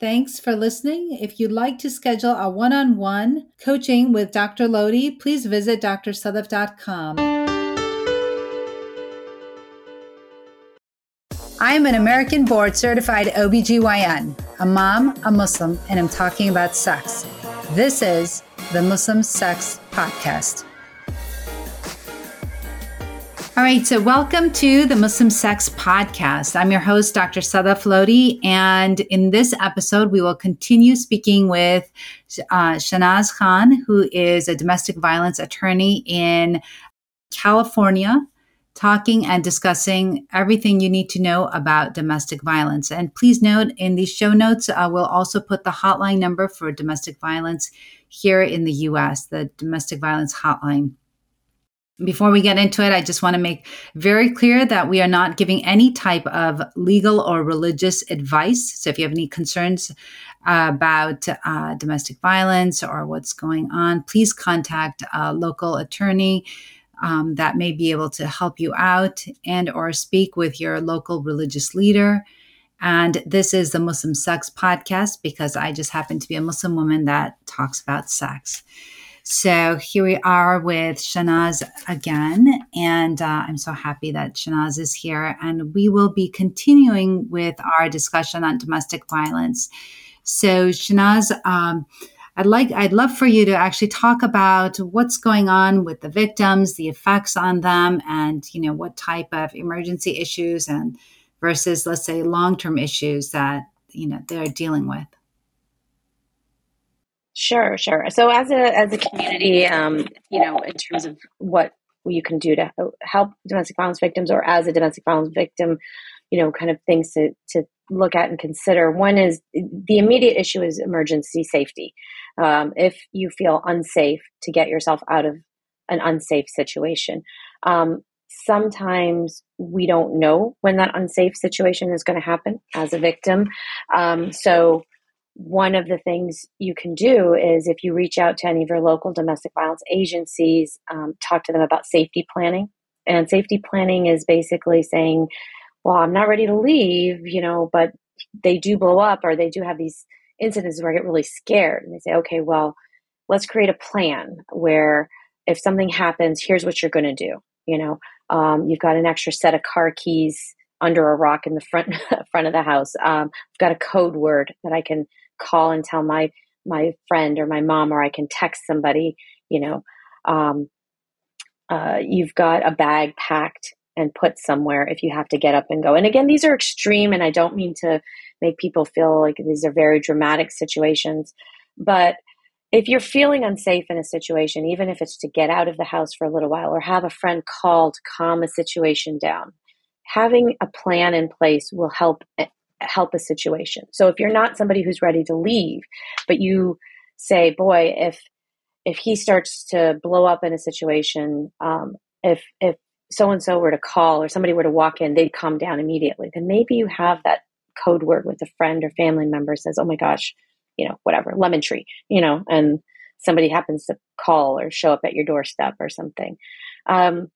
Thanks for listening. If you'd like to schedule a one on one coaching with Dr. Lodhi, please visit drsadaf.com. I am an American board certified OBGYN, a mom, a Muslim, and I'm talking about sex. This is the Muslim Sex Podcast. All right, so welcome to the Muslim Sex Podcast. I'm your host, Dr. Sadaf Lodhi, and in this episode, we will continue speaking with uh, Shehnaz Khan, who is a domestic violence attorney in California, talking and discussing everything you need to know about domestic violence. And please note in the show notes, uh, we'll also put the hotline number for domestic violence here in the US, the domestic violence hotline. Before we get into it, I just want to make very clear that we are not giving any type of legal or religious advice. So if you have any concerns uh, about uh, domestic violence or what's going on, please contact a local attorney um, that may be able to help you out and or speak with your local religious leader. And this is the Muslim Sex Podcast because I just happen to be a Muslim woman that talks about sex. So here we are with Shehnaz again, and uh, I'm so happy that Shehnaz is here. And we will be continuing with our discussion on domestic violence. So Shehnaz, um, I'd like, I'd love for you to actually talk about what's going on with the victims, the effects on them, and you know what type of emergency issues and versus, let's say, long-term issues that you know they're dealing with. Sure, sure. So as a as a community, um, you know, in terms of what you can do to help domestic violence victims, or as a domestic violence victim, you know, kind of things to to look at and consider. One is the immediate issue is emergency safety. Um, if you feel unsafe, to get yourself out of an unsafe situation. Um, sometimes we don't know when that unsafe situation is going to happen as a victim. Um, so one of the things you can do is if you reach out to any of your local domestic violence agencies, um, talk to them about safety planning. And safety planning is basically saying, well, I'm not ready to leave, you know, but they do blow up or they do have these incidents where I get really scared. And they say, okay, well, let's create a plan where if something happens, here's what you're going to do. You know, um, you've got an extra set of car keys under a rock in the front front of the house. Um, I've got a code word that I can call and tell my my friend or my mom, or I can text somebody. You know, um, uh, you've got a bag packed and put somewhere if you have to get up and go. And again, these are extreme, and I don't mean to make people feel like these are very dramatic situations, but if you're feeling unsafe in a situation, even if it's to get out of the house for a little while or have a friend call to calm a situation down, having a plan in place will help help a situation. So if you're not somebody who's ready to leave, but you say, "Boy, if if he starts to blow up in a situation, um, if if so and so were to call or somebody were to walk in, they'd calm down immediately." Then maybe you have that code word with a friend or family member says, "Oh my gosh, you know, whatever, lemon tree," you know, and somebody happens to call or show up at your doorstep or something. Um,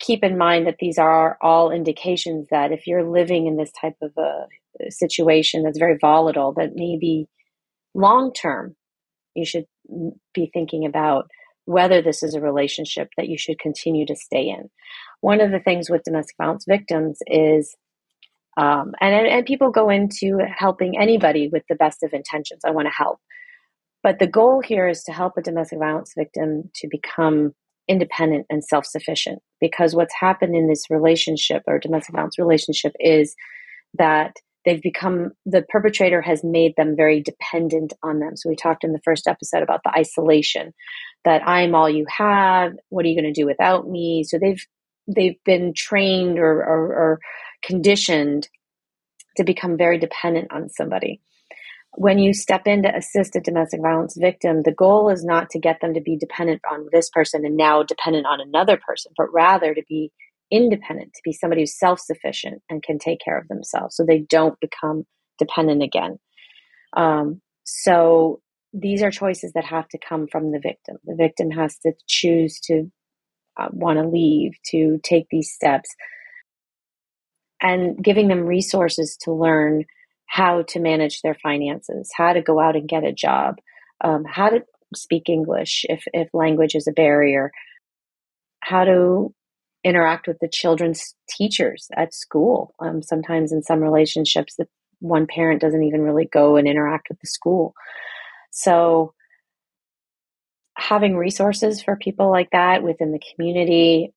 keep in mind that these are all indications that if you're living in this type of a situation that's very volatile, that maybe long term you should be thinking about whether this is a relationship that you should continue to stay in. One of the things with domestic violence victims is, um, and, and people go into helping anybody with the best of intentions. I want to help. But the goal here is to help a domestic violence victim to become independent and self sufficient. Because what's happened in this relationship or domestic violence relationship is that they've become the perpetrator has made them very dependent on them. So we talked in the first episode about the isolation that I'm all you have. What are you going to do without me? So they've they've been trained or, or, or conditioned to become very dependent on somebody when you step in to assist a domestic violence victim, the goal is not to get them to be dependent on this person and now dependent on another person, but rather to be independent, to be somebody who's self sufficient and can take care of themselves so they don't become dependent again. Um, so these are choices that have to come from the victim. The victim has to choose to uh, want to leave, to take these steps, and giving them resources to learn how to manage their finances, how to go out and get a job, um, how to speak English if, if language is a barrier, how to interact with the children's teachers at school. Um, sometimes in some relationships, that one parent doesn't even really go and interact with the school. So, having resources for people like that within the community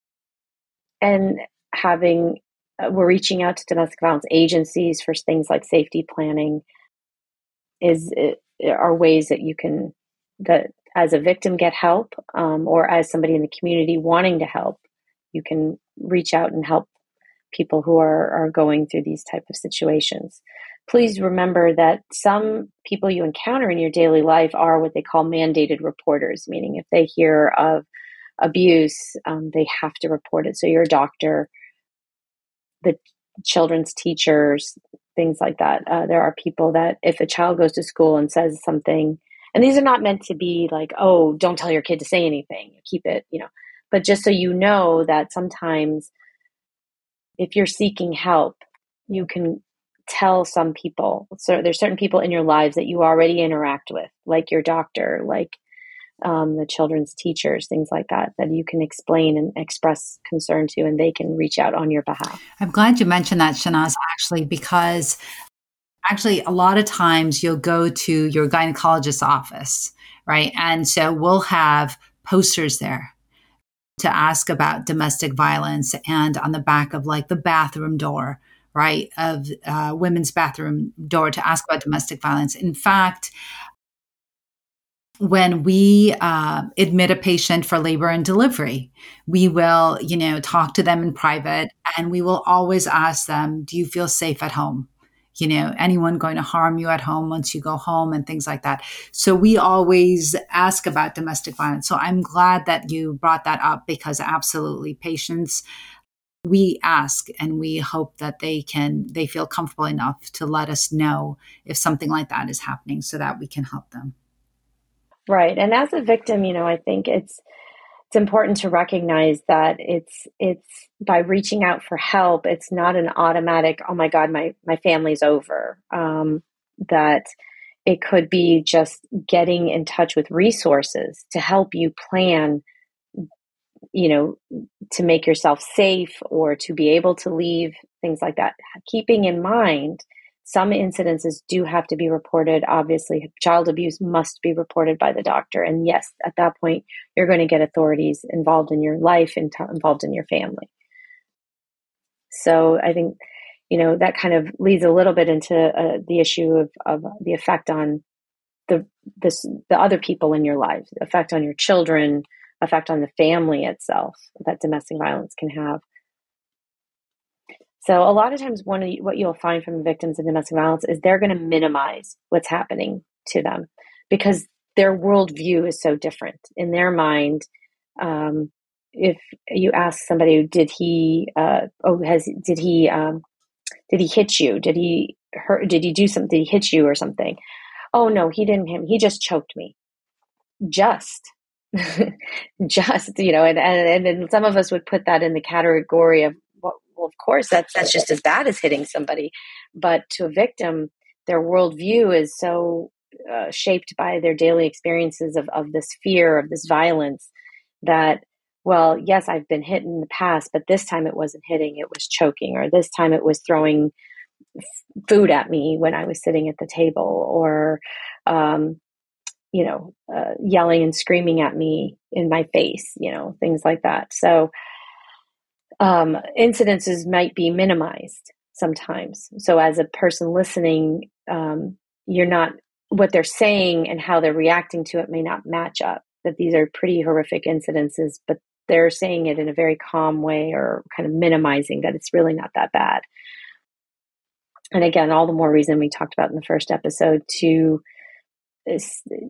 and having uh, we're reaching out to domestic violence agencies for things like safety planning. Is uh, are ways that you can that as a victim get help um, or as somebody in the community wanting to help you can reach out and help people who are, are going through these type of situations. Please remember that some people you encounter in your daily life are what they call mandated reporters meaning if they hear of abuse um, they have to report it. So your doctor the children's teachers things like that. Uh, there are people that if a child goes to school and says something and these are not meant to be like oh don't tell your kid to say anything keep it you know. But just so you know that sometimes if you're seeking help you can tell some people so there's certain people in your lives that you already interact with like your doctor like um, the children's teachers things like that that you can explain and express concern to and they can reach out on your behalf. I'm glad you mentioned that Shehnaz actually because actually a lot of times you'll go to your gynecologist's office right? And so we'll have posters there to ask about domestic violence and on the back of like the bathroom door right of uh, women's bathroom door to ask about domestic violence. In fact when we uh, admit a patient for labor and delivery we will you know talk to them in private and we will always ask them do you feel safe at home you know, anyone going to harm you at home once you go home and things like that. So we always ask about domestic violence. So I'm glad that you brought that up because absolutely patients we ask and we hope that they can they feel comfortable enough to let us know if something like that is happening so that we can help them. Right. And as a victim, you know, I think it's it's important to recognize that it's it's by reaching out for help it's not an automatic oh my god my my family's over um, that it could be just getting in touch with resources to help you plan you know to make yourself safe or to be able to leave things like that keeping in mind some incidences do have to be reported. Obviously, child abuse must be reported by the doctor. And yes, at that point, you're going to get authorities involved in your life and t- involved in your family. So I think, you know, that kind of leads a little bit into uh, the issue of, of the effect on the this the other people in your life, effect on your children, effect on the family itself that domestic violence can have. So a lot of times, one of the, what you'll find from victims of domestic violence is they're going to minimize what's happening to them because their worldview is so different in their mind. Um, if you ask somebody, did he, uh, oh, has did he, um, did he hit you? Did he hurt? Did he do something? Did he hit you or something? Oh no, he didn't hit me. He just choked me. Just, just you know, and, and and then some of us would put that in the category of well, of course, that's that's just as bad as hitting somebody. But to a victim, their worldview is so uh, shaped by their daily experiences of of this fear of this violence that well, yes, I've been hit in the past, but this time it wasn't hitting; it was choking, or this time it was throwing food at me when I was sitting at the table, or um, you know, uh, yelling and screaming at me in my face, you know, things like that. So um, incidences might be minimized sometimes. So, as a person listening, um, you're not what they're saying and how they're reacting to it may not match up. That these are pretty horrific incidences, but they're saying it in a very calm way or kind of minimizing that it's really not that bad. And again, all the more reason we talked about in the first episode to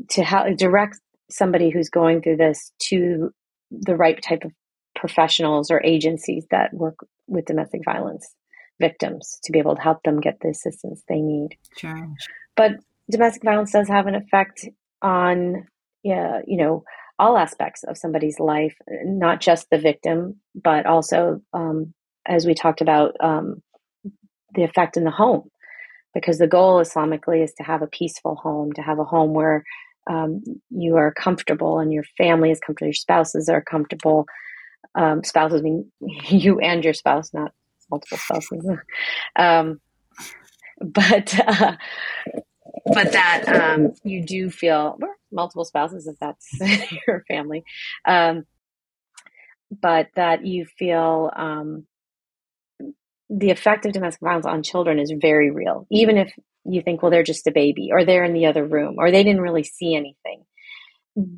to how direct somebody who's going through this to the right type of professionals or agencies that work with domestic violence victims to be able to help them get the assistance they need. Sure. But domestic violence does have an effect on, yeah, you know, all aspects of somebody's life, not just the victim, but also, um, as we talked about, um, the effect in the home. because the goal Islamically is to have a peaceful home, to have a home where um, you are comfortable and your family is comfortable, your spouses are comfortable. Um, spouses mean you and your spouse, not multiple spouses. um, but uh, but that um, you do feel multiple spouses if that's your family, um, but that you feel um, the effect of domestic violence on children is very real, even if you think, well, they're just a baby, or they're in the other room, or they didn't really see anything.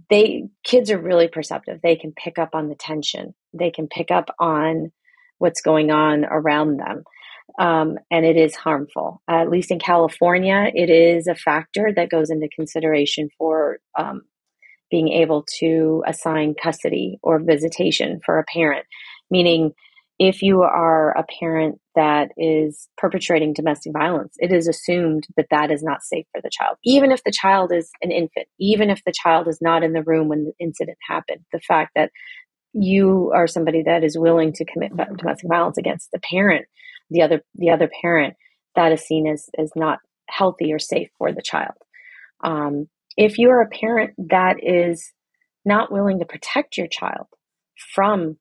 They kids are really perceptive. They can pick up on the tension. They can pick up on what's going on around them. Um, and it is harmful. Uh, at least in California, it is a factor that goes into consideration for um, being able to assign custody or visitation for a parent, meaning if you are a parent that is perpetrating domestic violence, it is assumed that that is not safe for the child. Even if the child is an infant, even if the child is not in the room when the incident happened, the fact that you are somebody that is willing to commit domestic violence against the parent, the other the other parent, that is seen as as not healthy or safe for the child. Um, if you are a parent that is not willing to protect your child from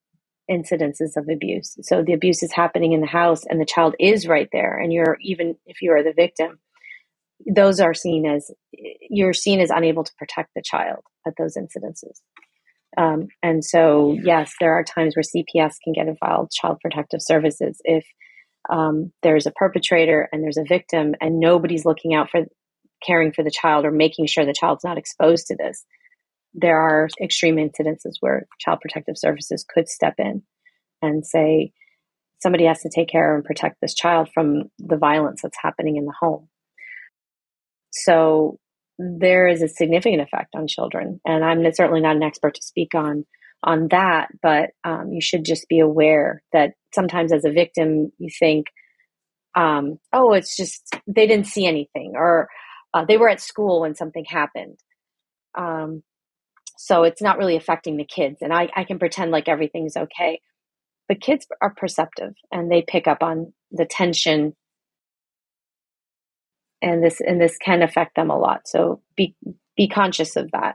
incidences of abuse. So the abuse is happening in the house and the child is right there and you're even if you are the victim, those are seen as you're seen as unable to protect the child at those incidences. Um, and so, yes, there are times where CPS can get involved, Child Protective Services, if um, there's a perpetrator and there's a victim and nobody's looking out for caring for the child or making sure the child's not exposed to this there are extreme incidences where child protective services could step in and say somebody has to take care and protect this child from the violence that's happening in the home. So there is a significant effect on children, and I'm certainly not an expert to speak on on that, but um, you should just be aware that sometimes as a victim you think, um, "Oh, it's just they didn't see anything," or uh, "They were at school when something happened." Um, so it's not really affecting the kids. And I, I can pretend like everything's okay. But kids are perceptive and they pick up on the tension and this and this can affect them a lot. So be be conscious of that.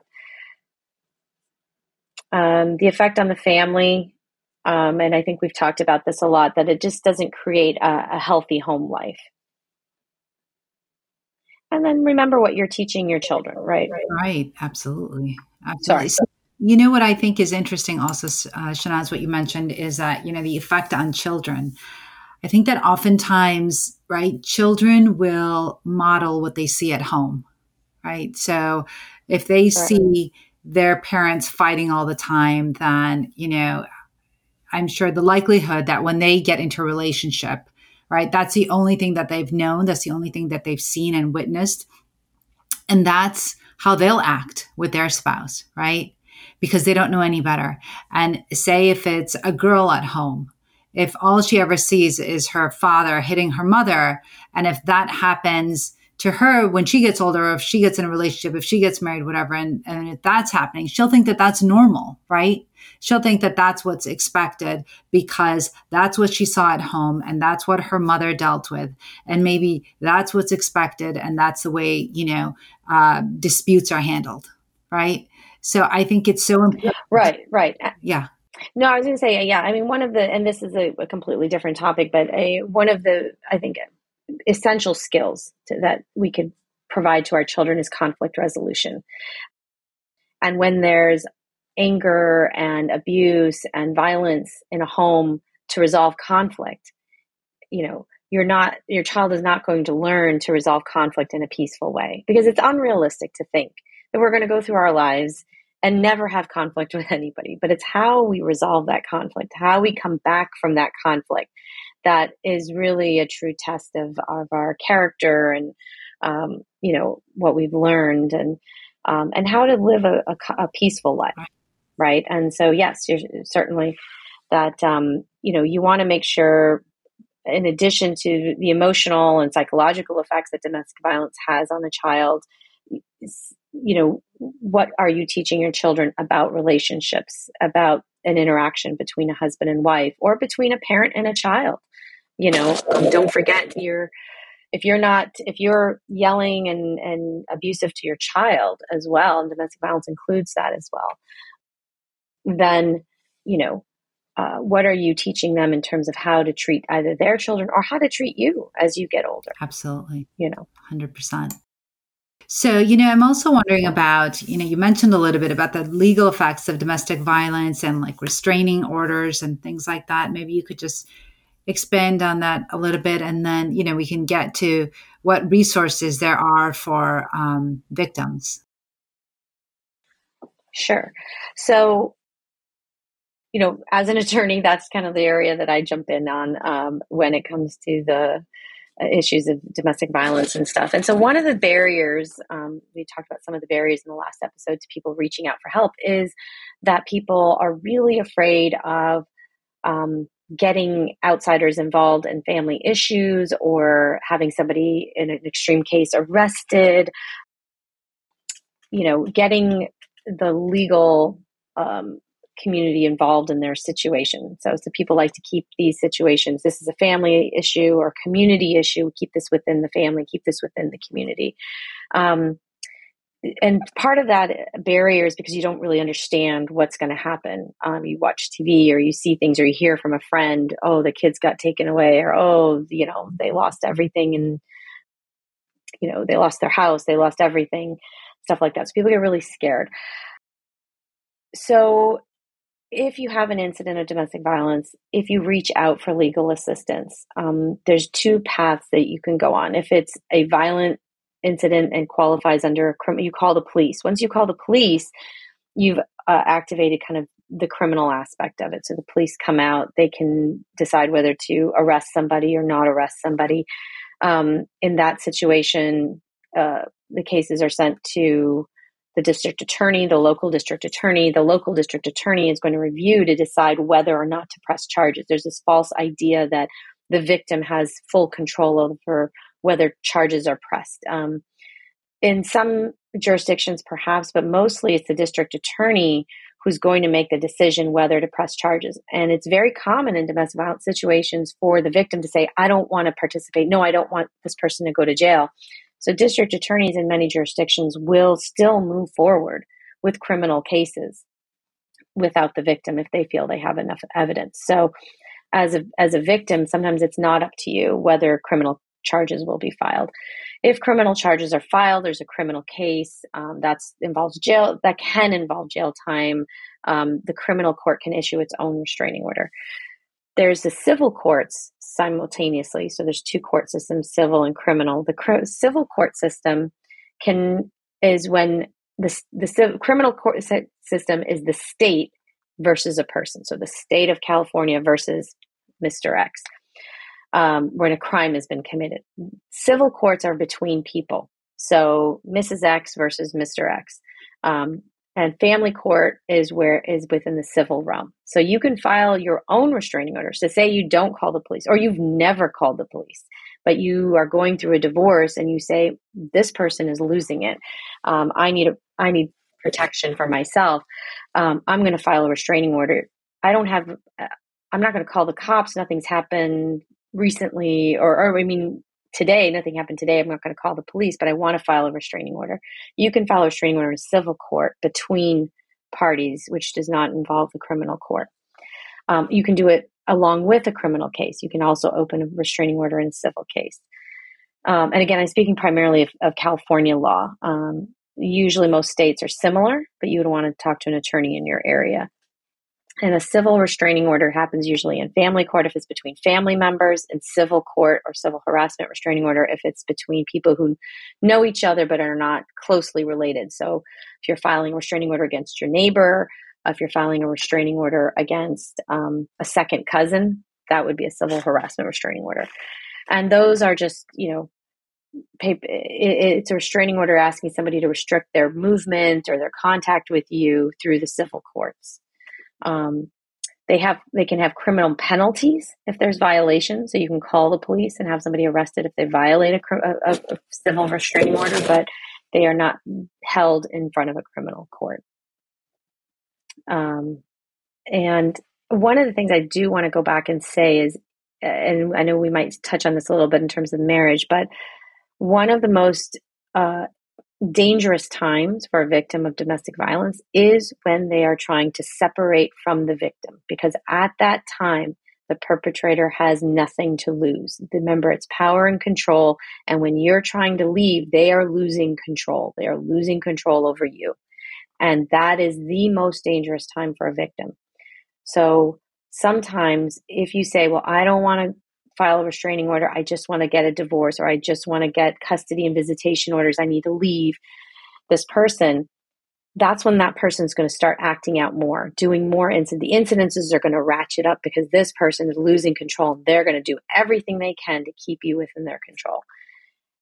Um, the effect on the family, um, and I think we've talked about this a lot, that it just doesn't create a, a healthy home life. And then remember what you're teaching your children, right? Right, absolutely. Absolutely. Sorry. You know what I think is interesting also, uh, Shehnaz, what you mentioned is that, you know, the effect on children. I think that oftentimes, right, children will model what they see at home, right? So if they right. see their parents fighting all the time, then, you know, I'm sure the likelihood that when they get into a relationship, right, that's the only thing that they've known, that's the only thing that they've seen and witnessed. And that's how they'll act with their spouse, right? Because they don't know any better. And say if it's a girl at home, if all she ever sees is her father hitting her mother, and if that happens to her when she gets older, or if she gets in a relationship, if she gets married, whatever, and, and if that's happening, she'll think that that's normal, right? She'll think that that's what's expected because that's what she saw at home and that's what her mother dealt with. And maybe that's what's expected and that's the way, you know, uh, disputes are handled, right? So I think it's so important. Right, right. Yeah. No, I was going to say, yeah. I mean, one of the, and this is a, a completely different topic, but a, one of the, I think, essential skills to, that we could provide to our children is conflict resolution. And when there's anger and abuse and violence in a home to resolve conflict, you know, you're not your child is not going to learn to resolve conflict in a peaceful way because it's unrealistic to think that we're going to go through our lives and never have conflict with anybody but it's how we resolve that conflict how we come back from that conflict that is really a true test of, of our character and um, you know what we've learned and um, and how to live a, a, a, peaceful life right and so yes you're certainly that um, you know you want to make sure in addition to the emotional and psychological effects that domestic violence has on a child, you know, what are you teaching your children about relationships, about an interaction between a husband and wife, or between a parent and a child? You know, don't forget your if you're not if you're yelling and and abusive to your child as well and domestic violence includes that as well then you know uh, what are you teaching them in terms of how to treat either their children or how to treat you as you get older? Absolutely. You know? 100% so, you know, I'm also wondering about, you know, you mentioned a little bit about the legal effects of domestic violence and like restraining orders and things like that. Maybe you could just expand on that a little bit and then, you know, we can get to what resources there are for um, victims. Sure. So, you know, as an attorney, that's kind of the area that I jump in on um, when it comes to the issues of domestic violence and stuff. And so, one of the barriers, um, we talked about some of the barriers in the last episode to people reaching out for help, is that people are really afraid of um, getting outsiders involved in family issues or having somebody in an extreme case arrested. You know, getting the legal um, community involved in their situation. So, so people like to keep these situations. This is a family issue or community issue. Keep this within the family. Keep this within the community. Um, and part of that barrier is because you don't really understand what's going to happen. Um, you watch TV or you see things or you hear from a friend, oh, the kids got taken away, or oh, you know, they lost everything and you know, they lost their house, they lost everything, stuff like that. So people get really scared. So if you have an incident of domestic violence, if you reach out for legal assistance, um, there's two paths that you can go on. If it's a violent incident and qualifies under a you call the police. Once you call the police, you've uh, activated kind of the criminal aspect of it. So the police come out, they can decide whether to arrest somebody or not arrest somebody. Um, in that situation, uh, the cases are sent to the district attorney, the local district attorney. The local district attorney is going to review to decide whether or not to press charges. There's this false idea that the victim has full control over whether charges are pressed. Um, in some jurisdictions, perhaps, but mostly it's the district attorney who's going to make the decision whether to press charges. And it's very common in domestic violence situations for the victim to say, I don't want to participate. No, I don't want this person to go to jail. So district attorneys in many jurisdictions will still move forward with criminal cases without the victim if they feel they have enough evidence. So as a as a victim, sometimes it's not up to you whether criminal charges will be filed. If criminal charges are filed, there's a criminal case um, that involves jail that can involve jail time. Um, the criminal court can issue its own restraining order. There's the civil courts simultaneously. So there's two court systems, civil and criminal. The cr- civil court system can is when the the civ- criminal court system is the state versus a person. So the state of California versus Mr. X, um, when a crime has been committed. Civil courts are between people. So Mrs. X versus Mr. X. Um, and family court is where is within the civil realm. So you can file your own restraining order. So say you don't call the police or you've never called the police, but you are going through a divorce and you say this person is losing it. Um, I need a I need protection for myself. Um, I'm going to file a restraining order. I don't have. Uh, I'm not going to call the cops. Nothing's happened recently, or, or I mean, today, nothing happened today, I'm not going to call the police, but I want to file a restraining order. You can file a restraining order in civil court between parties, which does not involve the criminal court. Um, you can do it along with a criminal case. You can also open a restraining order in civil case. Um, and again, I'm speaking primarily of, of California law. Um, usually, most states are similar, but you would want to talk to an attorney in your area. And a civil restraining order happens usually in family court if it's between family members, in civil court or civil harassment restraining order if it's between people who know each other but are not closely related. So if you're filing a restraining order against your neighbor, if you're filing a restraining order against um, a second cousin, that would be a civil harassment restraining order. And those are just, you know, it's a restraining order asking somebody to restrict their movement or their contact with you through the civil courts. Um, they have they can have criminal penalties if there's violations. So you can call the police and have somebody arrested if they violate a, a, a civil restraining order, but they are not held in front of a criminal court. Um, and one of the things I do want to go back and say is and I know we might touch on this a little bit in terms of marriage, but one of the most uh, dangerous times for a victim of domestic violence is when they are trying to separate from the victim, because at that time, the perpetrator has nothing to lose. Remember, it's power and control. And when you're trying to leave, they are losing control. They are losing control over you. And that is the most dangerous time for a victim. So sometimes if you say, well, I don't want to file a restraining order, I just want to get a divorce, or I just want to get custody and visitation orders, I need to leave this person, that's when that person is going to start acting out more, doing more incidents. The incidences are going to ratchet up because this person is losing control. They're going to do everything they can to keep you within their control.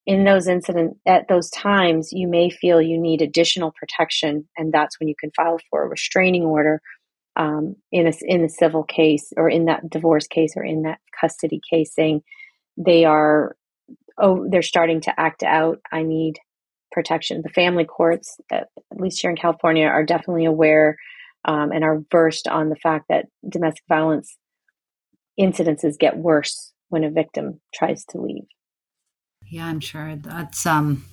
In those incidents, at those times, you may feel you need additional protection, and that's when you can file for a restraining order um, in a in a civil case or in that divorce case or in that custody case, saying they are oh they're starting to act out. I need protection. The family courts, at least here in California, are definitely aware um, and are versed on the fact that domestic violence incidences get worse when a victim tries to leave. Yeah, I'm sure that's um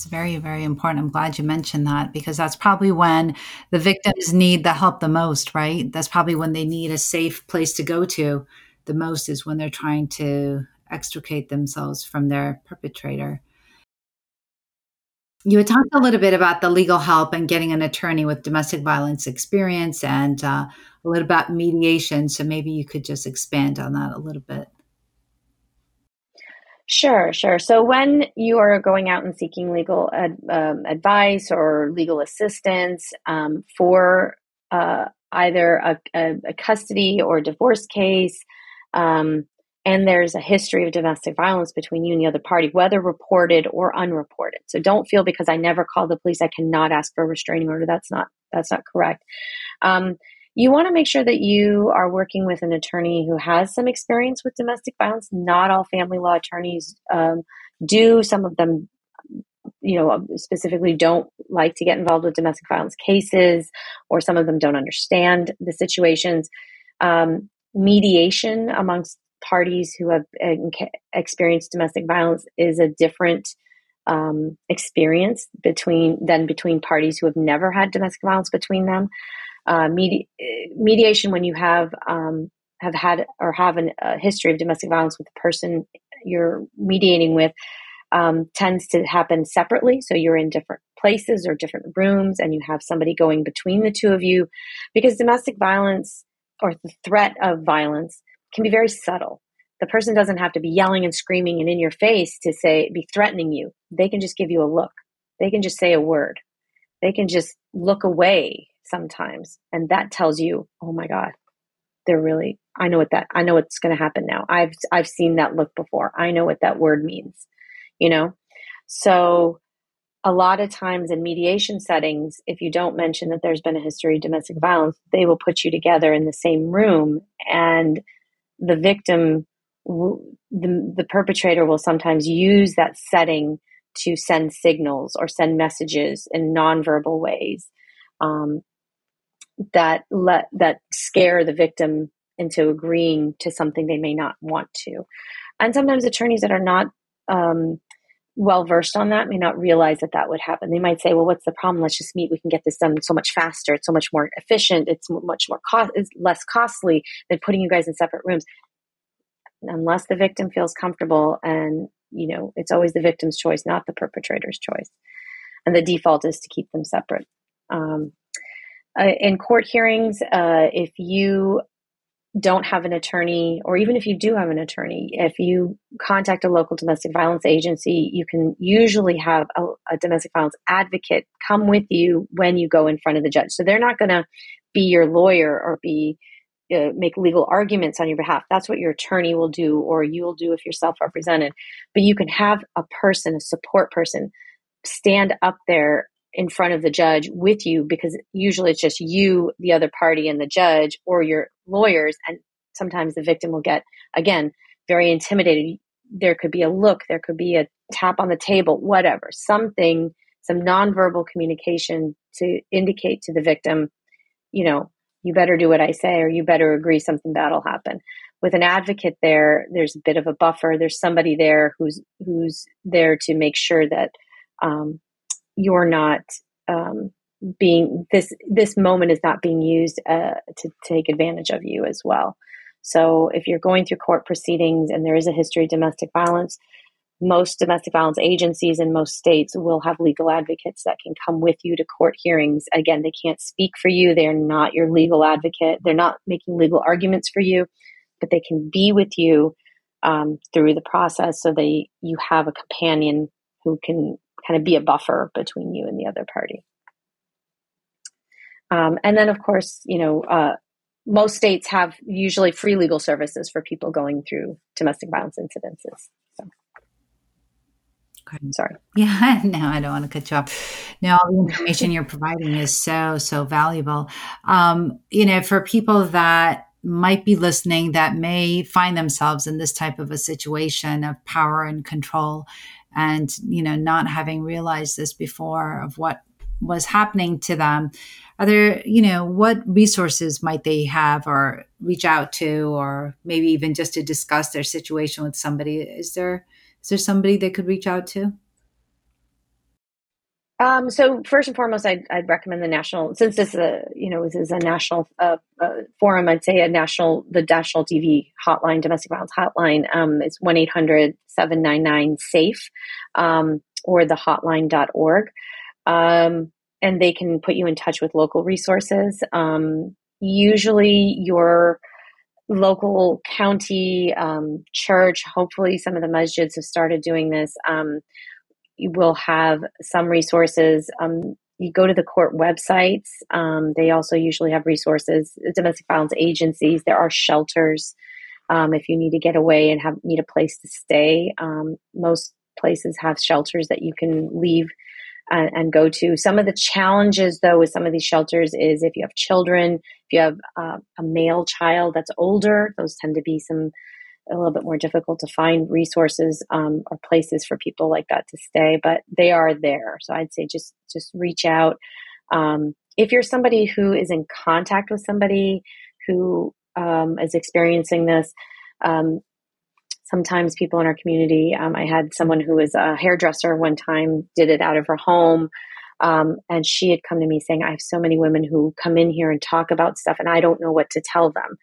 it's very very important. I'm glad you mentioned that because that's probably when the victims need the help the most, right? That's probably when they need a safe place to go to the most is when they're trying to extricate themselves from their perpetrator. You had talked a little bit about the legal help and getting an attorney with domestic violence experience and uh, a little about mediation. So maybe you could just expand on that a little bit. Sure, sure. So when you are going out and seeking legal ad, um, advice or legal assistance um, for uh, either a, a, a, custody or divorce case, um, and there's a history of domestic violence between you and the other party, whether reported or unreported. So don't feel because I never called the police, I cannot ask for a restraining order. That's not that's not correct. You want to make sure that you are working with an attorney who has some experience with domestic violence. Not all family law attorneys um, do. Some of them, you know, specifically don't like to get involved with domestic violence cases, or some of them don't understand the situations. Um, mediation amongst parties who have experienced domestic violence is a different um, experience between than between parties who have never had domestic violence between them. Uh, medi- mediation when you have um, have had or have an, a history of domestic violence with the person you're mediating with um, tends to happen separately. So you're in different places or different rooms, and you have somebody going between the two of you, because domestic violence or the threat of violence can be very subtle. The person doesn't have to be yelling and screaming and in your face to say, be threatening you. They can just give you a look. They can just say a word. They can just look away sometimes. And that tells you, oh my God, they're really, I know what that, I know what's going to happen now. I've, I've seen that look before. I know what that word means, you know? So a lot of times in mediation settings, if you don't mention that there's been a history of domestic violence, they will put you together in the same room and the victim, the, the perpetrator will sometimes use that setting to send signals or send messages in nonverbal ways um, that let that scare the victim into agreeing to something they may not want to. And sometimes attorneys that are not um, well versed on that may not realize that that would happen. They might say, "Well, what's the problem? Let's just meet. We can get this done so much faster. It's so much more efficient. It's much more cost. It's less costly than putting you guys in separate rooms." Unless the victim feels comfortable, and you know, it's always the victim's choice, not the perpetrator's choice. And the default is to keep them separate. Um, uh, in court hearings, uh, if you don't have an attorney, or even if you do have an attorney, if you contact a local domestic violence agency, you can usually have a, a domestic violence advocate come with you when you go in front of the judge. So they're not going to be your lawyer or be uh, make legal arguments on your behalf. That's what your attorney will do, or you will do if you're self represented. But you can have a person, a support person, stand up there in front of the judge with you because usually it's just you, the other party, and the judge or your lawyers. And sometimes the victim will get, again, very intimidated. There could be a look, there could be a tap on the table, whatever, something, some nonverbal communication to indicate to the victim, you know, you better do what I say or you better agree something bad will happen. with an advocate there, there's a bit of a buffer. There's somebody there who's who's there to make sure that um, you're not um, being this this moment is not being used uh, to take advantage of you as well. So if you're going through court proceedings and there is a history of domestic violence, most domestic violence agencies in most states will have legal advocates that can come with you to court hearings. Again, they can't speak for you. They're not your legal advocate. They're not making legal arguments for you, but they can be with you um, through the process so they you have a companion who can kind of be a buffer between you and the other party. Um, and then, of course, you know, uh, most states have usually free legal services for people going through domestic violence incidences. So. Okay. Sorry. Yeah, no, I don't want to cut you off. No, all the information you're providing is so, so valuable. Um, you know, for people that might be listening that may find themselves in this type of a situation of power and control and, you know, not having realized this before of what was happening to them are there you know what resources might they have or reach out to or maybe even just to discuss their situation with somebody? Is there is there somebody they could reach out to um, so first and foremost, I'd, I'd, recommend the national, since this is a, you know, this is a national uh, uh, forum, I'd say a national, the national DV hotline, domestic violence hotline, um, it's 1-800-799-SAFE, um, or the hotline.org. Um, and they can put you in touch with local resources. Um, usually your local county um, church, hopefully some of the masjids have started doing this. Um, you will have some resources. Um, you go to the court websites. Um, they also usually have resources. Domestic violence agencies. There are shelters um, if you need to get away and have need a place to stay. most places have shelters that you can leave and, and, go to. Some of the challenges, though, with some of these shelters is if you have children, if you have uh, a male child that's older, those tend to be some a little bit more difficult to find resources um, or places for people like that to stay, but they are there. So I'd say just just reach out. Um, if you're somebody who is in contact with somebody who um, is experiencing this, um, sometimes people in our community. Um, I had someone who was a hairdresser one time, did it out of her home. Um, and she had come to me saying, I have so many women who come in here and talk about stuff, and I don't know what to tell them.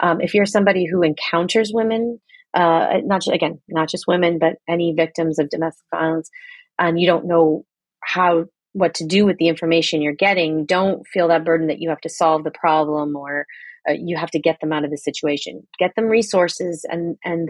Um, if you're somebody who encounters women, uh, not just, again, not just women, but any victims of domestic violence, and you don't know how what to do with the information you're getting, don't feel that burden that you have to solve the problem or uh, you have to get them out of the situation. Get them resources and and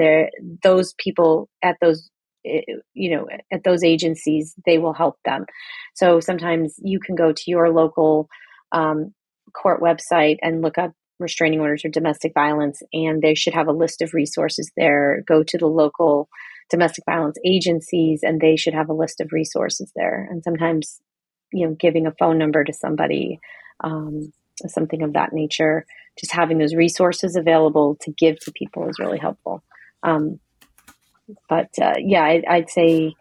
those people at those eh, you know at those agencies they will help them. So sometimes you can go to your local um, court website and look up restraining orders or domestic violence and they should have a list of resources there go to the local domestic violence agencies and they should have a list of resources there and sometimes you know giving a phone number to somebody um, something of that nature just having those resources available to give to people is really helpful. Um, but uh, yeah, I, would say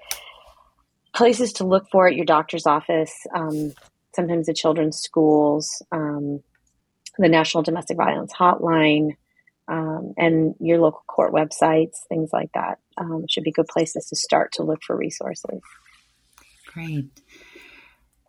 places to look for at your doctor's office, um, sometimes the children's schools, um, the National Domestic Violence Hotline, um, and your local court websites, things like that um, should be good places to start to look for resources. Great.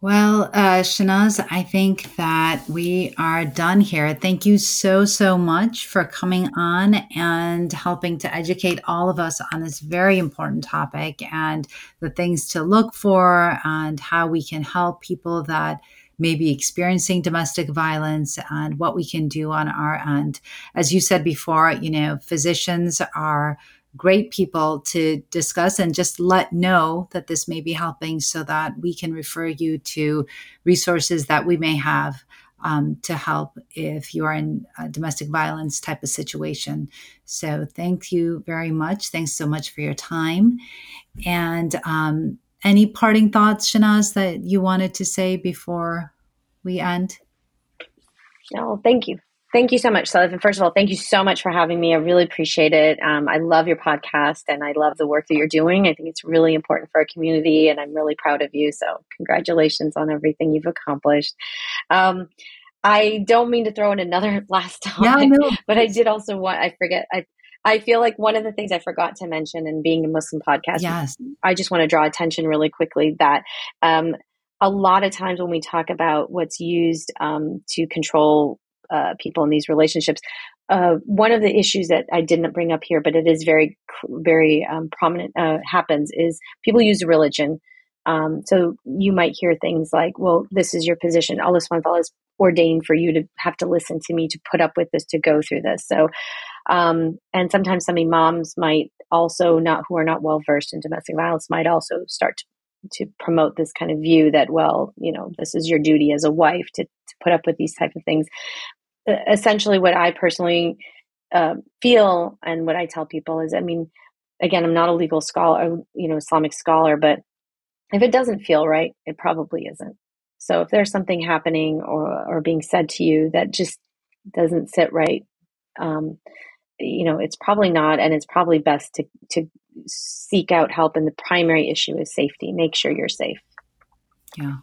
Well, uh, Shehnaz, I think that we are done here. Thank you so, so much for coming on and helping to educate all of us on this very important topic and the things to look for and how we can help people that may be experiencing domestic violence and what we can do on our end. As you said before, you know, physicians are great people to discuss and just let know that this may be helping so that we can refer you to resources that we may have um, to help if you are in a domestic violence type of situation. So, thank you very much. Thanks so much for your time. And um, any parting thoughts, Shehnaz, that you wanted to say before we end? No, thank you. Thank you so much, Sullivan. First of all, thank you so much for having me. I really appreciate it. Um, I love your podcast and I love the work that you're doing. I think it's really important for our community and I'm really proud of you. So, congratulations on everything you've accomplished. Um, I don't mean to throw in another last time, yeah, no. but I did also want, I forget, I, I feel like one of the things I forgot to mention in being a Muslim podcast, yes. I just want to draw attention really quickly that um, a lot of times when we talk about what's used um, to control uh, people in these relationships, uh, one of the issues that I didn't bring up here, but it is very, very um, prominent, uh, happens is people use religion. Um, so you might hear things like, well, this is your position. Allah subhanahu has ordained for you to have to listen to me, to put up with this, to go through this. So, um, and sometimes some imams might also not, who are not well versed in domestic violence, might also start to to promote this kind of view that well you know this is your duty as a wife to, to put up with these type of things essentially what I personally uh, feel and what I tell people is, I mean, again, I'm not a legal scholar, you know, Islamic scholar, but if it doesn't feel right, it probably isn't. So if there's something happening or or being said to you that just doesn't sit right, um, you know, it's probably not, and it's probably best to to seek out help. And the primary issue is safety. Make sure you're safe. Yeah.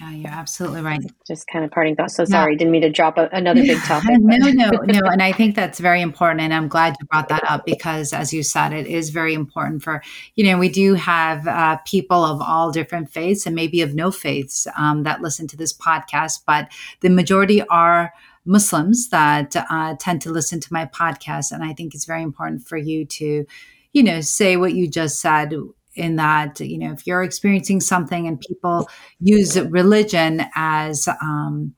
Yeah, you're absolutely right. Just kind of parting thoughts. So sorry, didn't mean to drop a, another big topic. no, no, no. And I think that's very important. And I'm glad you brought that up because, as you said, it is very important for, you know, we do have uh, people of all different faiths and maybe of no faiths um, that listen to this podcast, but the majority are. Muslims that uh, tend to listen to my podcast. And I think it's very important for you to, you know, say what you just said in that you know if you're experiencing something and people use religion as um,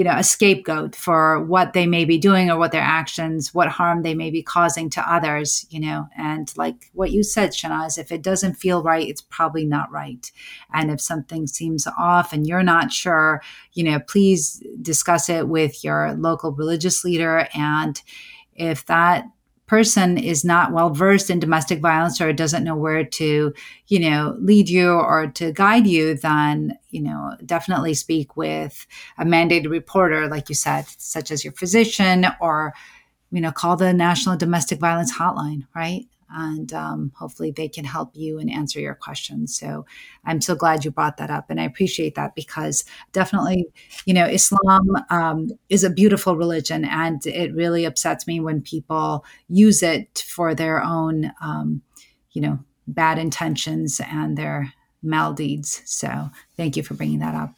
you know a scapegoat for what they may be doing or what their actions what harm they may be causing to others you know? And like what you said Shehnaz if it doesn't feel right it's probably not right. And if something seems off and you're not sure you know please discuss it with your local religious leader. And if that person is not well versed in domestic violence or doesn't know where to, you know, lead you or to guide you, then, you know, definitely speak with a mandated reporter, like you said, such as your physician or, you know, call the National Domestic Violence Hotline, right? And um, hopefully they can help you and answer your questions. So I'm so glad you brought that up, and I appreciate that because definitely, you know, Islam um, is a beautiful religion, and it really upsets me when people use it for their own, um, you know, bad intentions and their maldeeds. So thank you for bringing that up.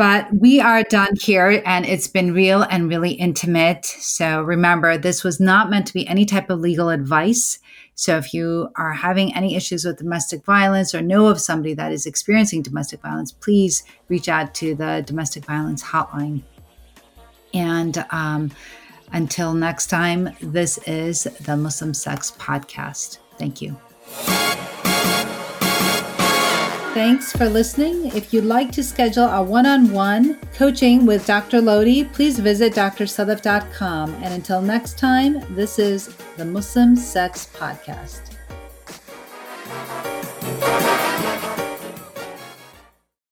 But we are done here and it's been real and really intimate. So remember, this was not meant to be any type of legal advice. So if you are having any issues with domestic violence or know of somebody that is experiencing domestic violence, please reach out to the domestic violence hotline. And um, until next time, this is the Muslim Sex Podcast. Thank you. Thanks for listening. If you'd like to schedule a one on one coaching with Dr. Lodhi, please visit drsadaf.com. And until next time, this is the Muslim Sex Podcast.